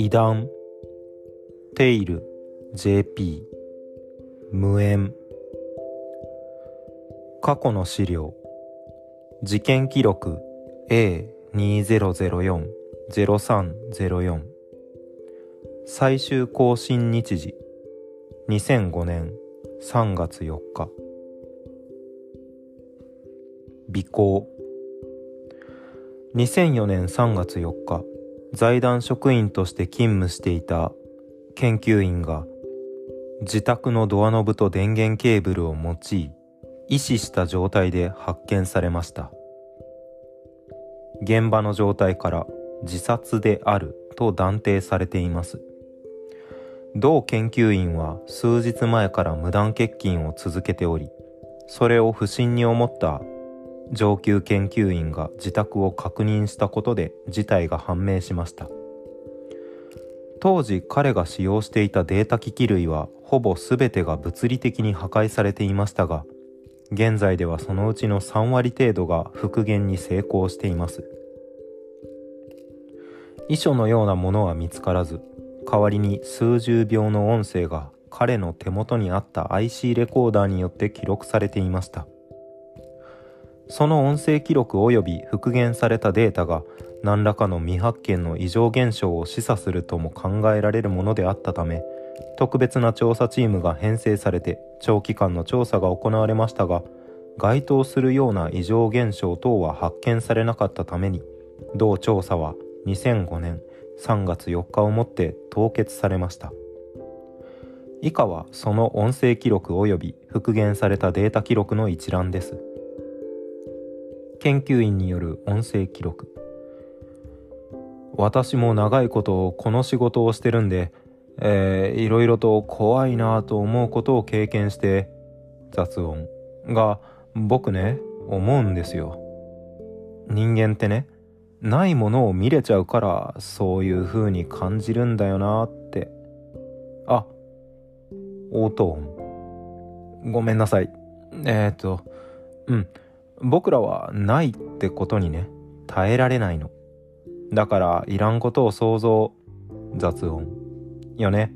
異談テイル JP 無縁過去の資料事件記録 A2004-0304 最終更新日時2005年3月4日尾行。2004年3月4日財団職員として勤務していた研究員が自宅のドアノブと電源ケーブルを用い意死した状態で発見されました。現場の状態から自殺であると断定されています。同研究員は数日前から無断欠勤を続けておりそれを不審に思った上級研究員が自宅を確認したことで事態が判明しました。当時彼が使用していたデータ機器類はほぼ全てが物理的に破壊されていましたが現在ではそのうちの3割程度が復元に成功しています。遺書のようなものは見つからず代わりに数十秒の音声が彼の手元にあった IC レコーダーによって記録されていました。その音声記録及び復元されたデータが何らかの未発見の異常現象を示唆するとも考えられるものであったため特別な調査チームが編成されて長期間の調査が行われましたが該当するような異常現象等は発見されなかったために同調査は2005年3月4日をもって凍結されました。以下はその音声記録及び復元されたデータ記録の一覧です。研究員による音声記録。私も長いことこの仕事をしてるんで、えー、いろいろと怖いなと思うことを経験して雑音が僕ね思うんですよ。人間ってねないものを見れちゃうからそういう風に感じるんだよなって。あ応答音。ごめんなさい。えー、っとうん。僕らはないってことにね耐えられないの。だからいらんことを想像雑音よね。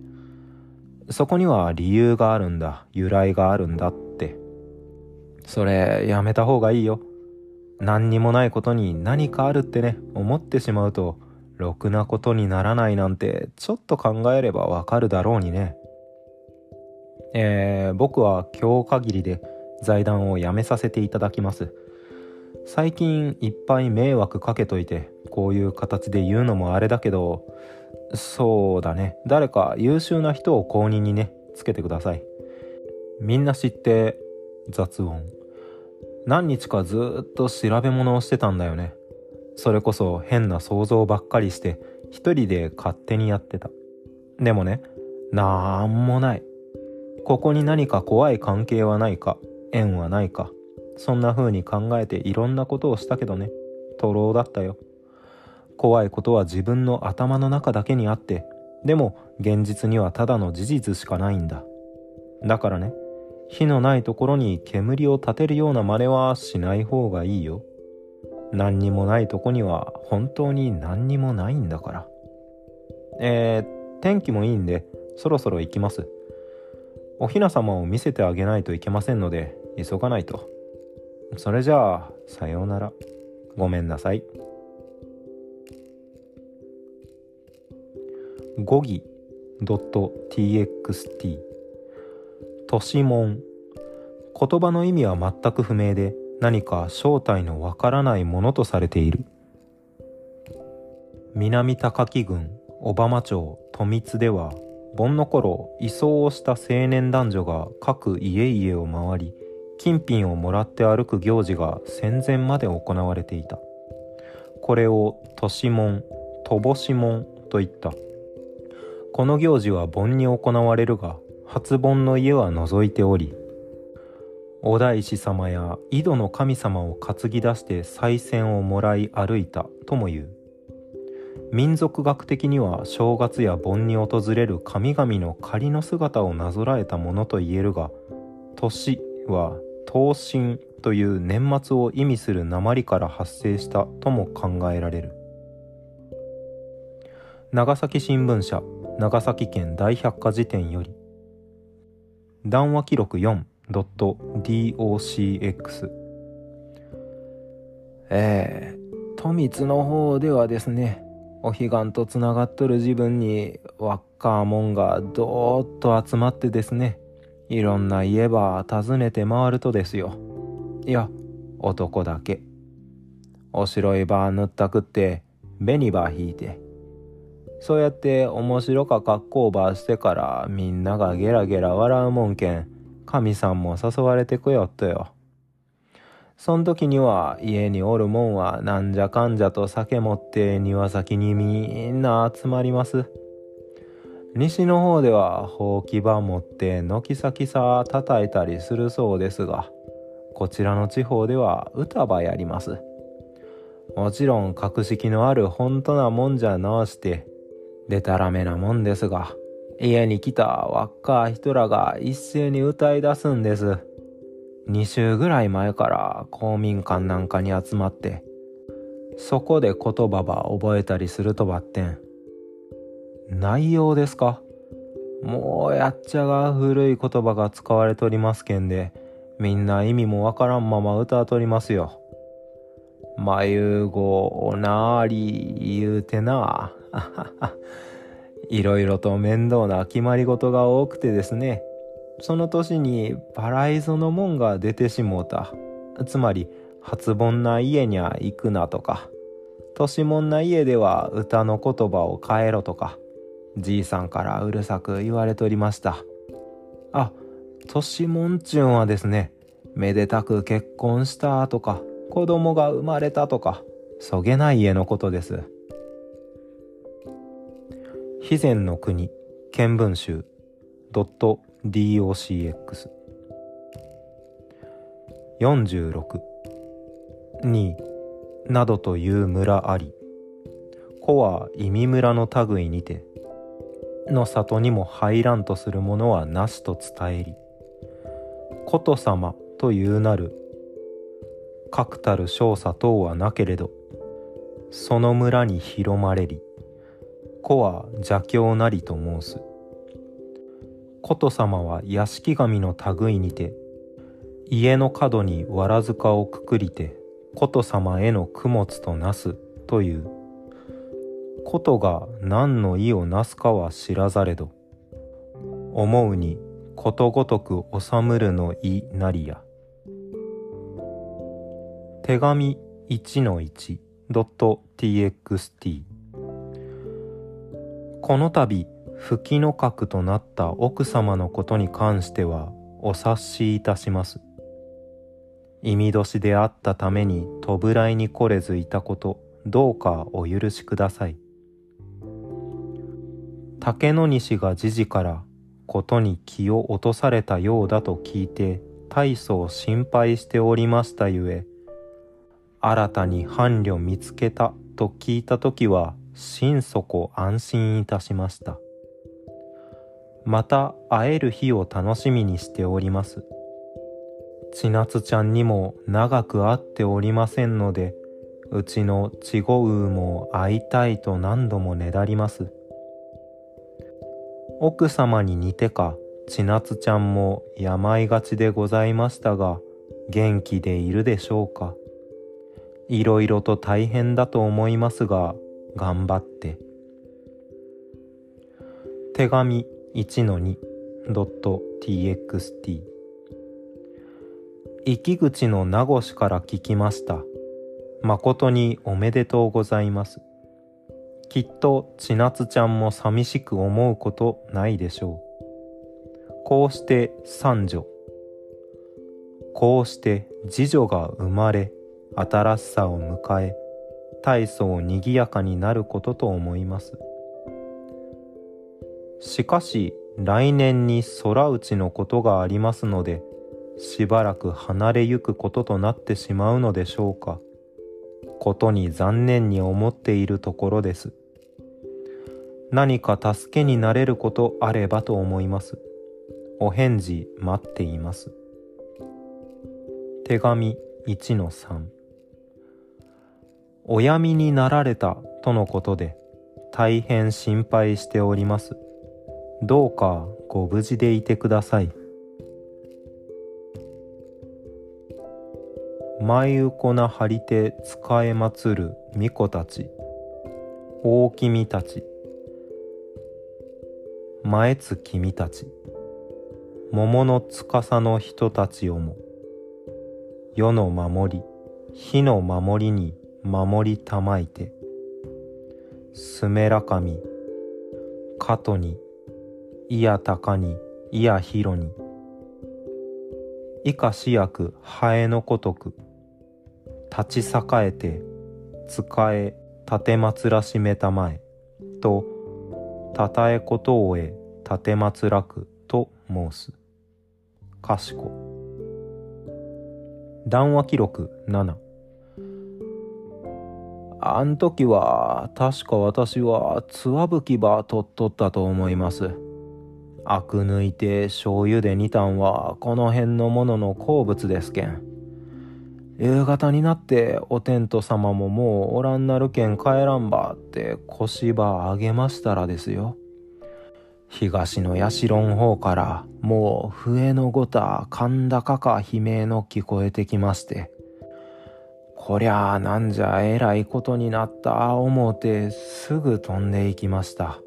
そこには理由があるんだ。由来があるんだって。それやめた方がいいよ。何にもないことに何かあるってね思ってしまうとろくなことにならないなんてちょっと考えればわかるだろうにね。えー、僕は今日限りで財団を辞めさせていただきます。最近いっぱい迷惑かけといてこういう形で言うのもあれだけどそうだね。誰か優秀な人を公認にねつけてください。みんな知って雑音。何日かずっと調べ物をしてたんだよね。それこそ変な想像ばっかりして一人で勝手にやってた。でもねなんもない。ここに何か怖い関係はないか。縁はないか。そんな風に考えていろんなことをしたけどね。徒労だったよ。怖いことは自分の頭の中だけにあって。でも現実にはただの事実しかないんだ。だからね火のないところに煙を立てるような真似はしない方がいいよ。何にもないとこには本当に何にもないんだから。えー、天気もいいんでそろそろ行きます。お雛様を見せてあげないといけませんので急がないと。それじゃあさようなら。ごめんなさい。語義 .txt 都市門言葉の意味は全く不明で何か正体のわからないものとされている。南高木郡小浜町富津では盆の頃移送をした青年男女が各家々を回り金品をもらって歩く行事が戦前まで行われていた。これを年門ぼし門といった。この行事は盆に行われるが初盆の家は除いておりお大師様や井戸の神様を担ぎ出して賽銭をもらい歩いたとも言う。民族学的には正月や盆に訪れる神々の仮の姿をなぞらえたものと言えるが年は刀身という年末を意味する鉛から発生したとも考えられる。長崎新聞社長崎県大百科事典より談話記録 4.docx ええ富津の方ではですねお彼岸とつながっとる自分にわっかーもんがどーっと集まってですねいろんな家ば訪ねて回るとですよ。いや男だけ。お白いば塗ったくって紅ば引いて。そうやって面白か格好ばしてからみんながゲラゲラ笑うもんけん神さんも誘われてこよっとよ。そん時には家におるもんはなんじゃかんじゃと酒持って庭先にみんな集まります。西の方ではほうきば持って軒先さ叩いたりするそうですが、こちらの地方では歌ばやります。もちろん格式のある本当なもんじゃなして、でたらめなもんですが、家に来た若い人らが一斉に歌い出すんです。2週ぐらい前から公民館なんかに集まってそこで言葉ば覚えたりするとばってん内容ですか？もうやっちゃが古い言葉が使われとりますけんでみんな意味もわからんまま歌とりますよ。まゆごなり言うてな。いろいろと面倒な決まり事が多くてですね。その年にバライゾの門が出てしもうた。つまり、初盆な家にゃ行くなとか、年もんな家では歌の言葉を変えろとか、じいさんからうるさく言われとりました。あ、年もんちゅんはですね、めでたく結婚したとか、子供が生まれたとか、そげない家のことです。肥前の国、見聞集、ドット DOCX 46になどという村あり子は意味村の類にての里にも入らんとするものはなしと伝えりこと様というなる確たる少佐等はなけれどその村に広まれり子は邪教なりと申す。琴様は屋敷神の類にて家の角にわらずかをくくりて琴様への供物となすという。琴が何の意をなすかは知らざれど思うにことごとく治むるの意なりや手紙1の 1.txt この度不帰の格となった奥様のことに関してはお察しいたします。意味年であったために弔いに来れずいたこと、どうかお許しください。竹野西が時事からことに気を落とされたようだと聞いて大層心配しておりましたゆえ、新たに伴侶見つけたと聞いたときは心底安心いたしました。また会える日を楽しみにしております。千夏ちゃんにも長く会っておりませんので、うちのちごうも会いたいと何度もねだります。奥様に似てか、千夏ちゃんも病がちでございましたが、元気でいるでしょうか。いろいろと大変だと思いますが、頑張って。手紙 1-2.txt 息口の名越から聞きました。誠におめでとうございます。きっと千夏ちゃんも寂しく思うことないでしょう。こうして三女。こうして次女が生まれ、新しさを迎え、大層にぎやかになることと思います。しかし来年に空打ちのことがありますのでしばらく離れゆくこととなってしまうのでしょうかことに残念に思っているところです何か助けになれることあればと思います。お返事待っています。手紙1の3お闇になられたとのことで大変心配しております。どうかご無事でいてください。舞うこな張り手使えまつる巫女たち。大君たち。前津君たち。桃の司の人たちをも。世の守り火の守りに守りたまいて。すめらかみかとにいやたかにいやひろに。以下しやくハエのごとく立ち栄えて使え立てまつらしめたまえとたたえことをえ立てまつらくと申すかしこ談話記録7あん時は確か私はつわぶきばとっとったと思います。あく抜いて醤油で煮たんはこの辺のものの好物ですけん。夕方になってお天道様ももうおらんなるけん帰らんばって腰ばあげましたらですよ。東の社の方からもう笛のごた甲高か悲鳴の聞こえてきまして。こりゃあなんじゃえらいことになった思うてすぐ飛んでいきました。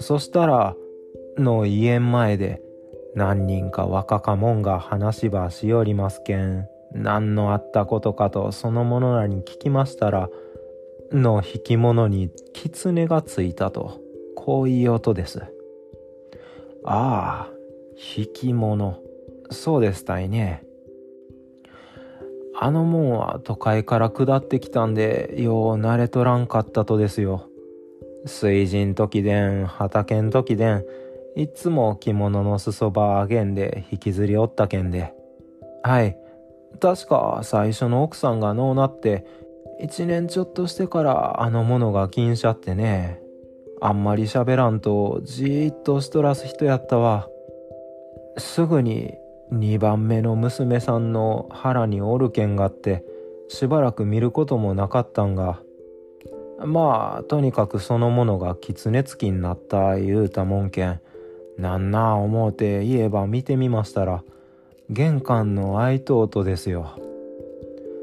そしたらの家前で何人か若かもんが話ばしよりますけん何のあったことかとその者らに聞きましたらの引き物に狐がついたとこういう音です。ああ引き物そうですたいね。あのもんは都会から下ってきたんで、よう慣れとらんかったとですよ。水人時でん、畑ん時でん、いつも着物の裾ばあげんで引きずりおったけんで。はい。確か最初の奥さんがのうなって、一年ちょっとしてからあのものが禁車ってね。あんまり喋らんとじーっとしとらす人やったわ。すぐに2番目の娘さんの腹におるけんがってしばらく見ることもなかったんがまあとにかくそのものが狐つきになった言うたもんけんなんなあ思うて言えば見てみましたら玄関の開いとうとですよ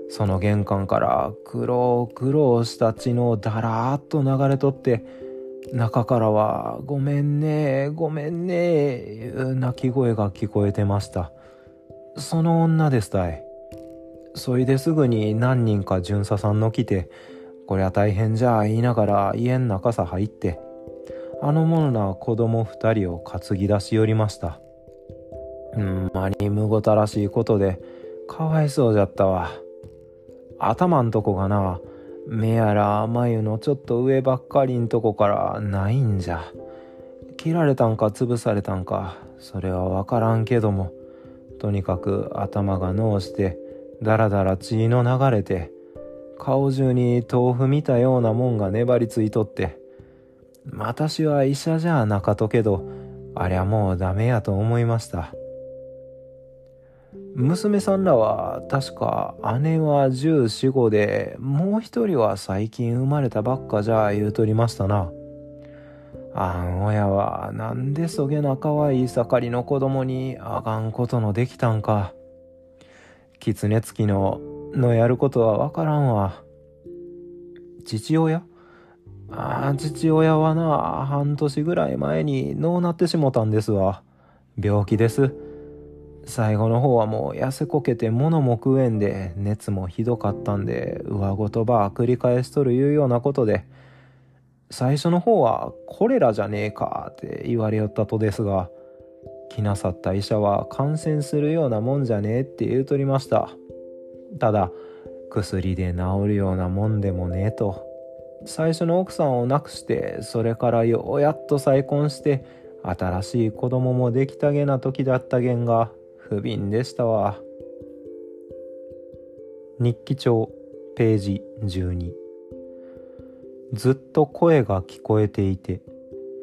その玄関から黒黒した血のだらーっと流れとって中からは「ごめんねごめんね」泣き声が聞こえてました。その女ですたい。そいですぐに何人か巡査さんの来てこりゃ大変じゃ言いながら家ん中さ入ってあの者な子供二人を担ぎ出し寄りました。うんまにむごたらしいことでかわいそうじゃったわ。頭んとこがな目やら眉のちょっと上ばっかりんとこからないんじゃ。切られたんか潰されたんかそれはわからんけども。とにかく頭が脳してだらだら血の流れて顔中に豆腐見たようなもんが粘りついとって。私は医者じゃなかとけどありゃもうダメやと思いました。娘さんらは確か姉は1415でもう一人は最近生まれたばっかじゃ言うとりましたな。あん親はなんでそげな可愛い盛りの子供にあがんことのできたんか。狐つきののやることはわからんわ。父親？あ父親はな半年ぐらい前にのうなってしもたんですわ。病気です。最後の方はもう痩せこけて物も食えんで熱もひどかったんで上言葉繰り返しとるいうようなことで最初の方はコレラじゃねえかって言われよったとですが来なさった医者は感染するようなもんじゃねえって言うとりました。ただ薬で治るようなもんでもねえと最初の奥さんを亡くしてそれからようやっと再婚して新しい子供もできたげな時だったげんが不憫でしたわ。日記帳ページ12ずっと声が聞こえていて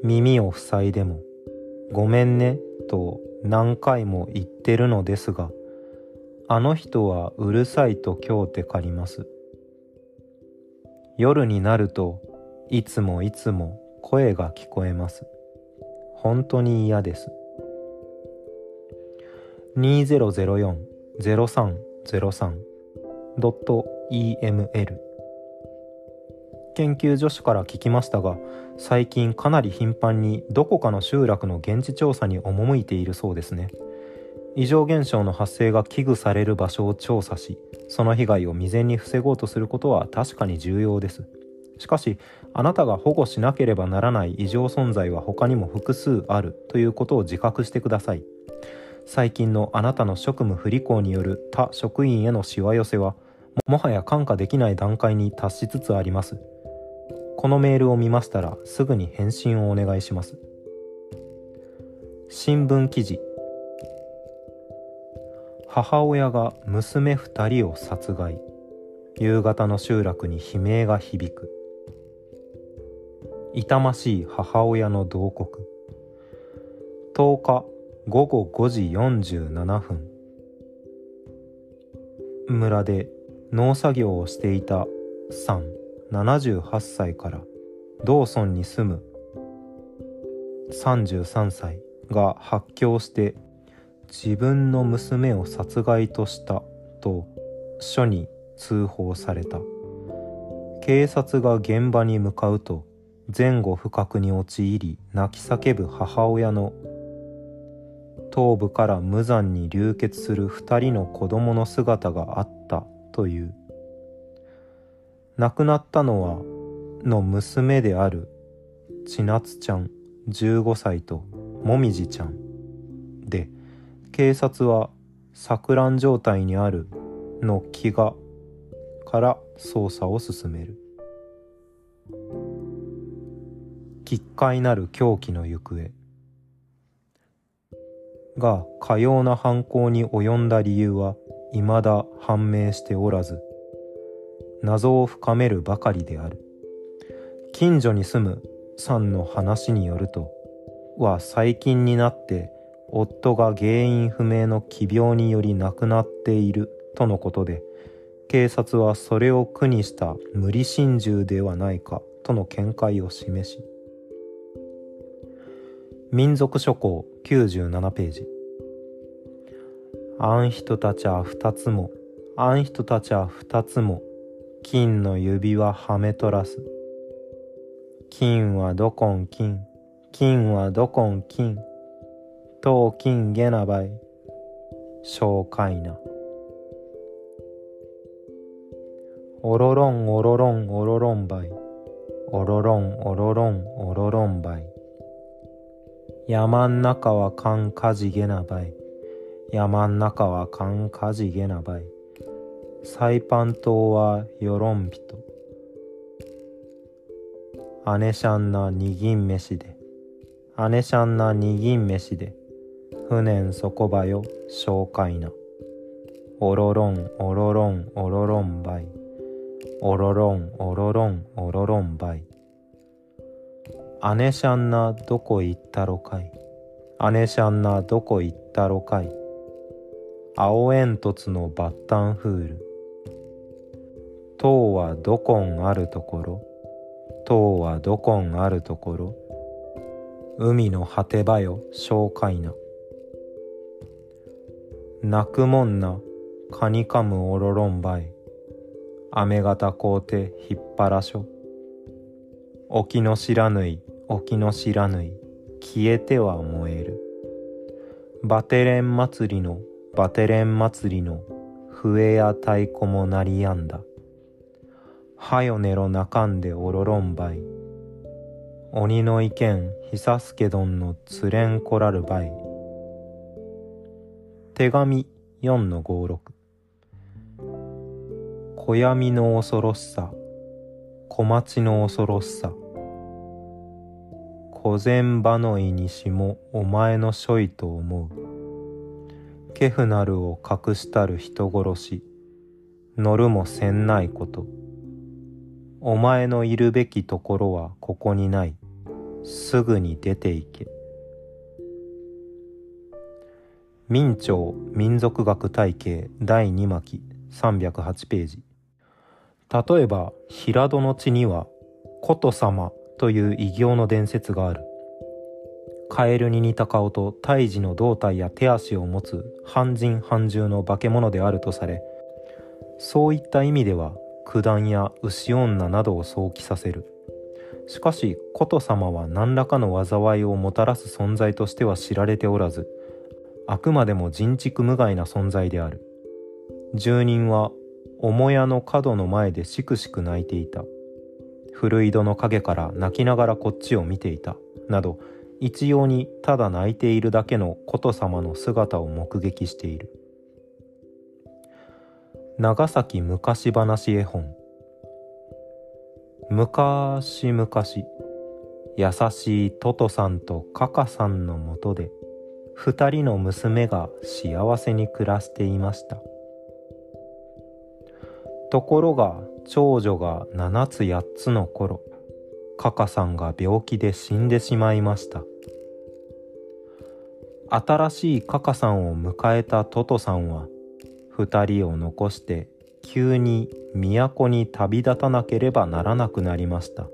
耳を塞いでも「ごめんね」と何回も言ってるのですがあの人はうるさいと今日て借ります。夜になるといつもいつも声が聞こえます。本当に嫌です。2004-0303.eml 研究助手から聞きましたが最近かなり頻繁にどこかの集落の現地調査に赴いているそうですね。異常現象の発生が危惧される場所を調査しその被害を未然に防ごうとすることは確かに重要です。しかしあなたが保護しなければならない異常存在は他にも複数あるということを自覚してください。最近のあなたの職務不履行による他職員へのしわ寄せはもはや看過できない段階に達しつつあります。このメールを見ましたらすぐに返信をお願いします。新聞記事。母親が娘2人を殺害。夕方の集落に悲鳴が響く。痛ましい母親の慟哭10日午後5時47分。村で農作業をしていたさん78歳から道村に住む33歳が発狂して自分の娘を殺害としたと署に通報された。警察が現場に向かうと前後不覚に陥り泣き叫ぶ母親の頭部から無残に流血する二人の子供の姿があったという。亡くなったのはの娘である千夏ちゃん15歳ともみじちゃん。で警察は錯乱状態にあるの気がから捜査を進める。奇怪なる狂気の行方。がかような犯行に及んだ理由は未だ判明しておらず謎を深めるばかりである。近所に住むさんの話によるとは最近になって夫が原因不明の奇病により亡くなっているとのことで警察はそれを苦にした無理心中ではないかとの見解を示し民族諸行97ページ。あん人たちは二つもあん人たちは二つも金の指輪はめとらす。金はどこん金金はどこん金と金げなばい紹介な。おろろんおろろんおろろんばいおろろんおろろんおろろんばい。山ん中はかんかじげなばい。山ん中はかんかじげなばい。サイパン島はよろんぴと。姉しゃんなにぎん飯で。姉しゃんなにぎん飯で。船んそこばよ紹介な。おろろんおろろんおろろんばい。おろろんおろろんおろろんばい。姉しゃんなどこ行ったろかい？姉しゃんなどこ行ったろかい？青煙突のバッタンフール。塔はどこんあるところ？塔はどこんあるところ？海の果て場よ紹介な。泣くもんな、かにかむおろろんばい。雨型皇帝ひっぱらしょ。沖の知らぬい、沖の知らぬい、消えては燃える。バテレン祭りの、バテレン祭りの、笛や太鼓も鳴りやんだ。はよねろなかんでおろろんばい。鬼の意見、ひさすけどんのつれんこらるばい。手紙4-56小闇の恐ろしさ小町の恐ろしさ小前場のいにしもお前のしょいと思う。ケフなるを隠したる人殺し。乗るもせんないこと。お前のいるべきところはここにない。すぐに出て行け。明朝民族学体系第2巻308ページ。例えば平戸の地には琴様という異形の伝説がある。カエルに似た顔と胎児の胴体や手足を持つ半人半獣の化け物であるとされそういった意味では九段や牛女などを想起させる。しかし琴様は何らかの災いをもたらす存在としては知られておらずあくまでも人畜無害な存在である。住人は母屋の角の前でしくしく泣いていた。古井戸の陰から泣きながらこっちを見ていた。など一様にただ泣いているだけの琴様の姿を目撃している。長崎昔話絵本。昔々優しいトトさんとカカさんのもとで二人の娘が幸せに暮らしていました。ところが長女が7つ8つの頃カカさんが病気で死んでしまいました。新しいカカさんを迎えたトトさんは二人を残して急に都に旅立たなければならなくなりました。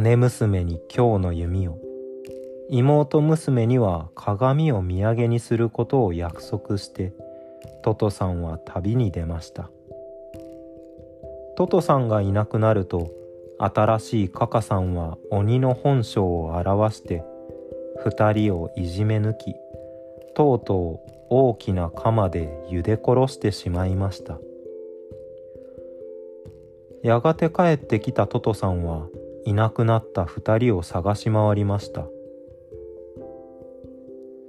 姉娘に今日の弓を妹娘には鏡を土産にすることを約束してトトさんは旅に出ました。トトさんがいなくなると新しいカカさんは鬼の本性を表して二人をいじめ抜きとうとう大きな鎌で茹で殺してしまいました。やがて帰ってきたトトさんはいなくなった二人を探し回りました。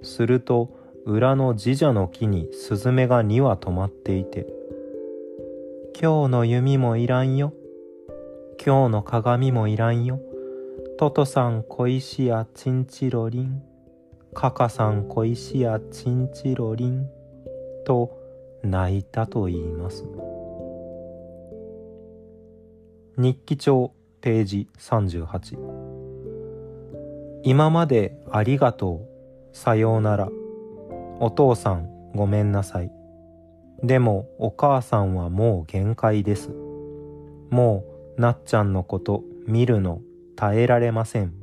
すると裏の神社の木にスズメが2羽止まっていて「今日の弓もいらんよ。今日の鏡もいらんよ。トトさん小石やチンチロリンカカさん小石やチンチロリンと泣いたと言います。日記帳ページ38今までありがとう。さようなら。お父さんごめんなさい。でもお母さんはもう限界ですもうなっちゃんのこと見るの耐えられません。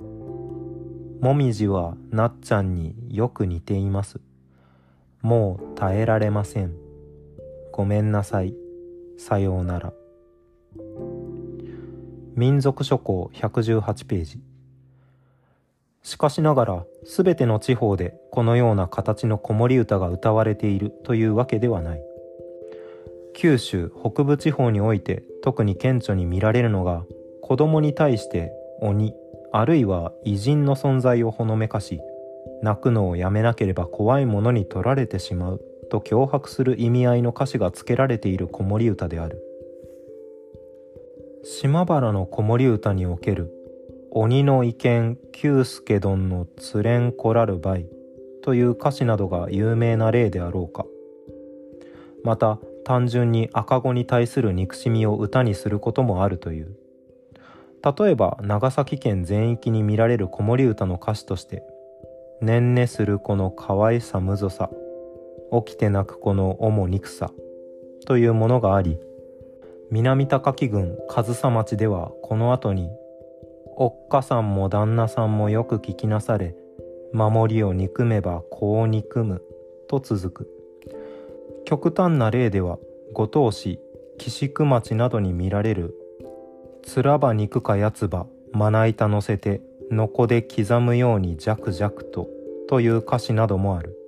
もみじはなっちゃんによく似ています。もう耐えられません。ごめんなさい。さようなら。民族書庫118ページ。しかしながら、すべての地方でこのような形の子守歌が歌われているというわけではない。九州北部地方において特に顕著に見られるのが子供に対して鬼あるいは偉人の存在をほのめかし泣くのをやめなければ怖いものに取られてしまうと脅迫する意味合いの歌詞が付けられている子守歌である。島原の子守歌における鬼の意見久助殿のつれんこらるばいという歌詞などが有名な例であろうか。また単純に赤子に対する憎しみを歌にすることもあるという。例えば長崎県全域に見られる子守歌の歌詞として「ねんねする子の可愛さむぞさ」「起きて泣く子の主憎さ」というものがあり南高木郡上総町ではこの後に「おっかさんも旦那さんもよく聞きなされ守りを憎めば子を憎む」と続く。極端な例では五島市岸久町などに見られるつらば肉かやつばまな板乗せてのこで刻むようにジャクジャクとという歌詞などもある。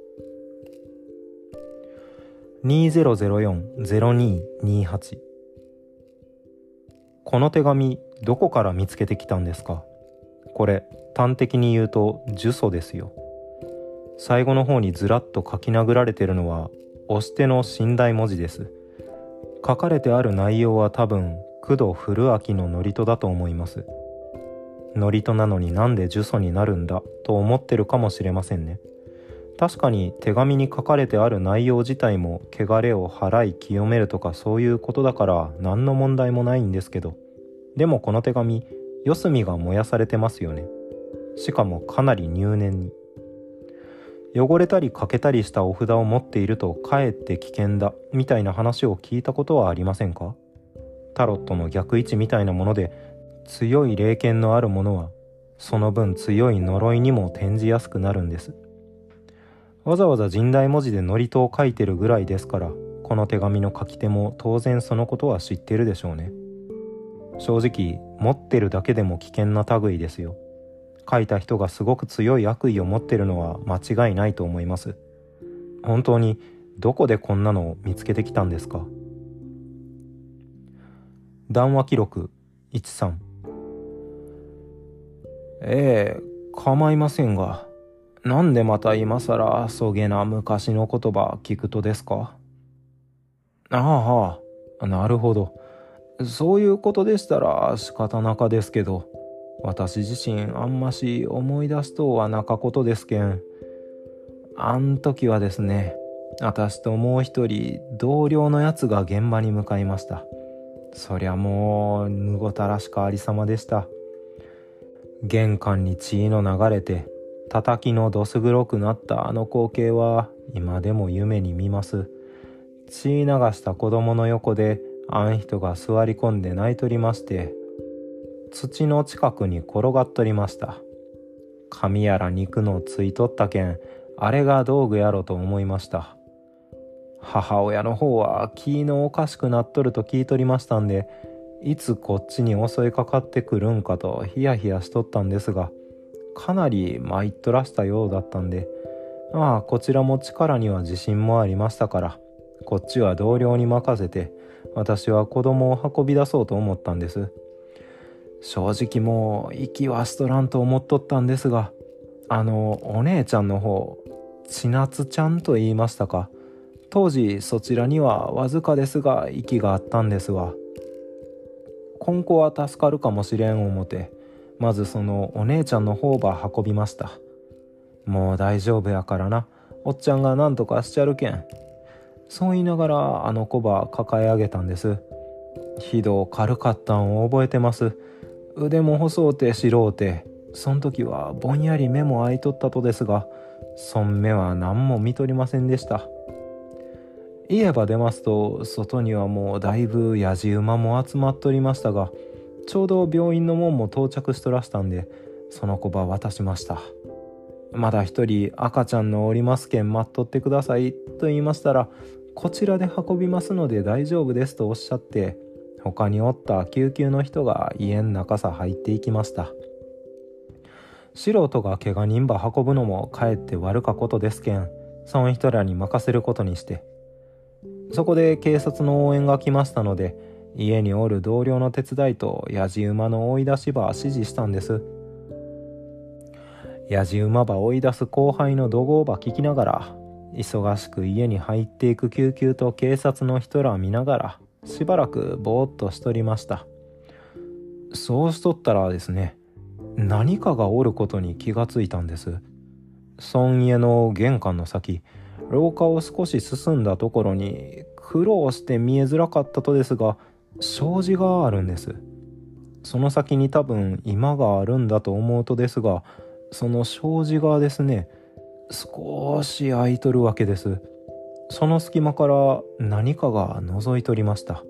2004-0228この手紙どこから見つけてきたんですか？これ端的に言うと呪詛ですよ。最後の方にずらっと書き殴られてるのは押し手の寝台文字です。書かれてある内容は多分工藤古明の祝詞だと思います。祝詞なのになんで呪詛になるんだ？と思ってるかもしれませんね。確かに手紙に書かれてある内容自体も汚れを払い清めるとかそういうことだから何の問題もないんですけど。でもこの手紙四隅が燃やされてますよね。しかもかなり入念に。汚れたり欠けたりしたお札を持っているとかえって危険だみたいな話を聞いたことはありませんか？タロットの逆位置みたいなもので強い霊剣のあるものはその分強い呪いにも転じやすくなるんです。わざわざ神代文字で祝詞を書いてるぐらいですからこの手紙の書き手も当然そのことは知ってるでしょうね。正直持ってるだけでも危険な類ですよ。書いた人がすごく強い悪意を持ってるのは間違いないと思います。本当にどこでこんなのを見つけてきたんですか？談話記録13ええ構いませんがなんでまた今更そげな昔の言葉聞くとですか？ああはあなるほど。そういうことでしたら仕方なかですけど。私自身あんまし思い出すとはなかことですけん。あん時はですね私ともう一人同僚のやつが現場に向かいました。そりゃもうむごたらしかありさまでした。玄関に血の流れて叩きのどす黒くなったあの光景は今でも夢に見ます。血流した子供の横であん人が座り込んで泣いとりまして土の近くに転がっとりました。髪やら肉のついとったけんあれが道具やろと思いました。母親の方は気のおかしくなっとると聞いとりましたんでいつこっちに襲いかかってくるんかとヒヤヒヤしとったんですがかなり参っとらしたようだったんでまあこちらも力には自信もありましたからこっちは同僚に任せて私は子供を運び出そうと思ったんです。正直もう息はしとらんと思っとったんですがあのお姉ちゃんの方千夏ちゃんと言いましたか。当時そちらにはわずかですが息があったんですわ今後は助かるかもしれん思てまずそのお姉ちゃんの方ば運びました。もう大丈夫やからな。おっちゃんが何とかしちゃるけん。そう言いながらあの子ば抱え上げたんです。ひど軽かったんを覚えてます。腕も細うて白うてそん時はぼんやり目も開いとったとですがそん目は何も見とりませんでした。言えば出ますと外にはもうだいぶやじ馬も集まっとりましたがちょうど病院の門も到着しとらしたんでその子ば渡しました。まだ一人赤ちゃんのおりますけん待っとってくださいと言いましたらこちらで運びますので大丈夫ですとおっしゃって他におった救急の人が家の中さ入っていきました。素人が怪我人ば運ぶのもかえって悪かことですけん。そん人らに任せることにして。そこで警察の応援が来ましたので家におる同僚の手伝いとやじ馬の追い出しば指示したんです。やじ馬ば追い出す後輩の怒号ば聞きながら忙しく家に入っていく救急と警察の人ら見ながらしばらくぼーっとしとりました。そうしとったらですね何かがおることに気がついたんです。孫家の玄関の先廊下を少し進んだところに苦労して見えづらかったとですが障子があるんです。その先に多分今があるんだと思うとですがその障子がですね少し開いとるわけです。その隙間から何かが覗いとりました。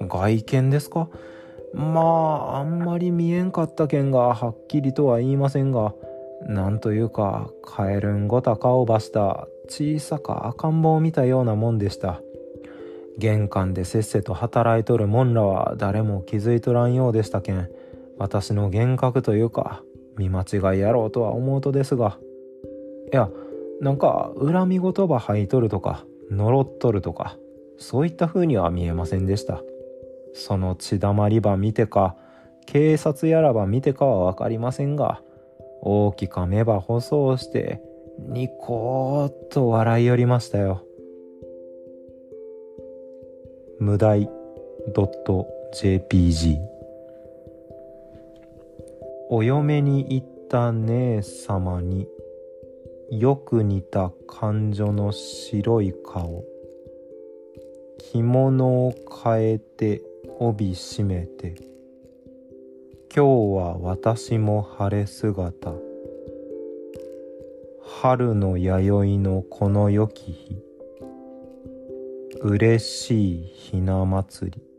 外見ですか？まああんまり見えんかったけんがはっきりとは言いませんがなんというかカエルンごた顔ばした小さか赤ん坊を見たようなもんでした。玄関でせっせと働いとるもんらは誰も気づいとらんようでしたけん。私の幻覚というか見間違いやろうとは思うとですが。いやなんか恨み言葉吐いとるとか呪っとるとかそういった風には見えませんでした。その血だまりば見てか警察やらば見てかは分かりませんが大きか目ば細うしてニコーっと笑いよりましたよ。無題 .jpg お嫁に行った姉様によく似た感情の白い顔。着物を変えて帯締めて。今日は私も晴れ姿。春の弥生のこの良き日。嬉しいひな祭り。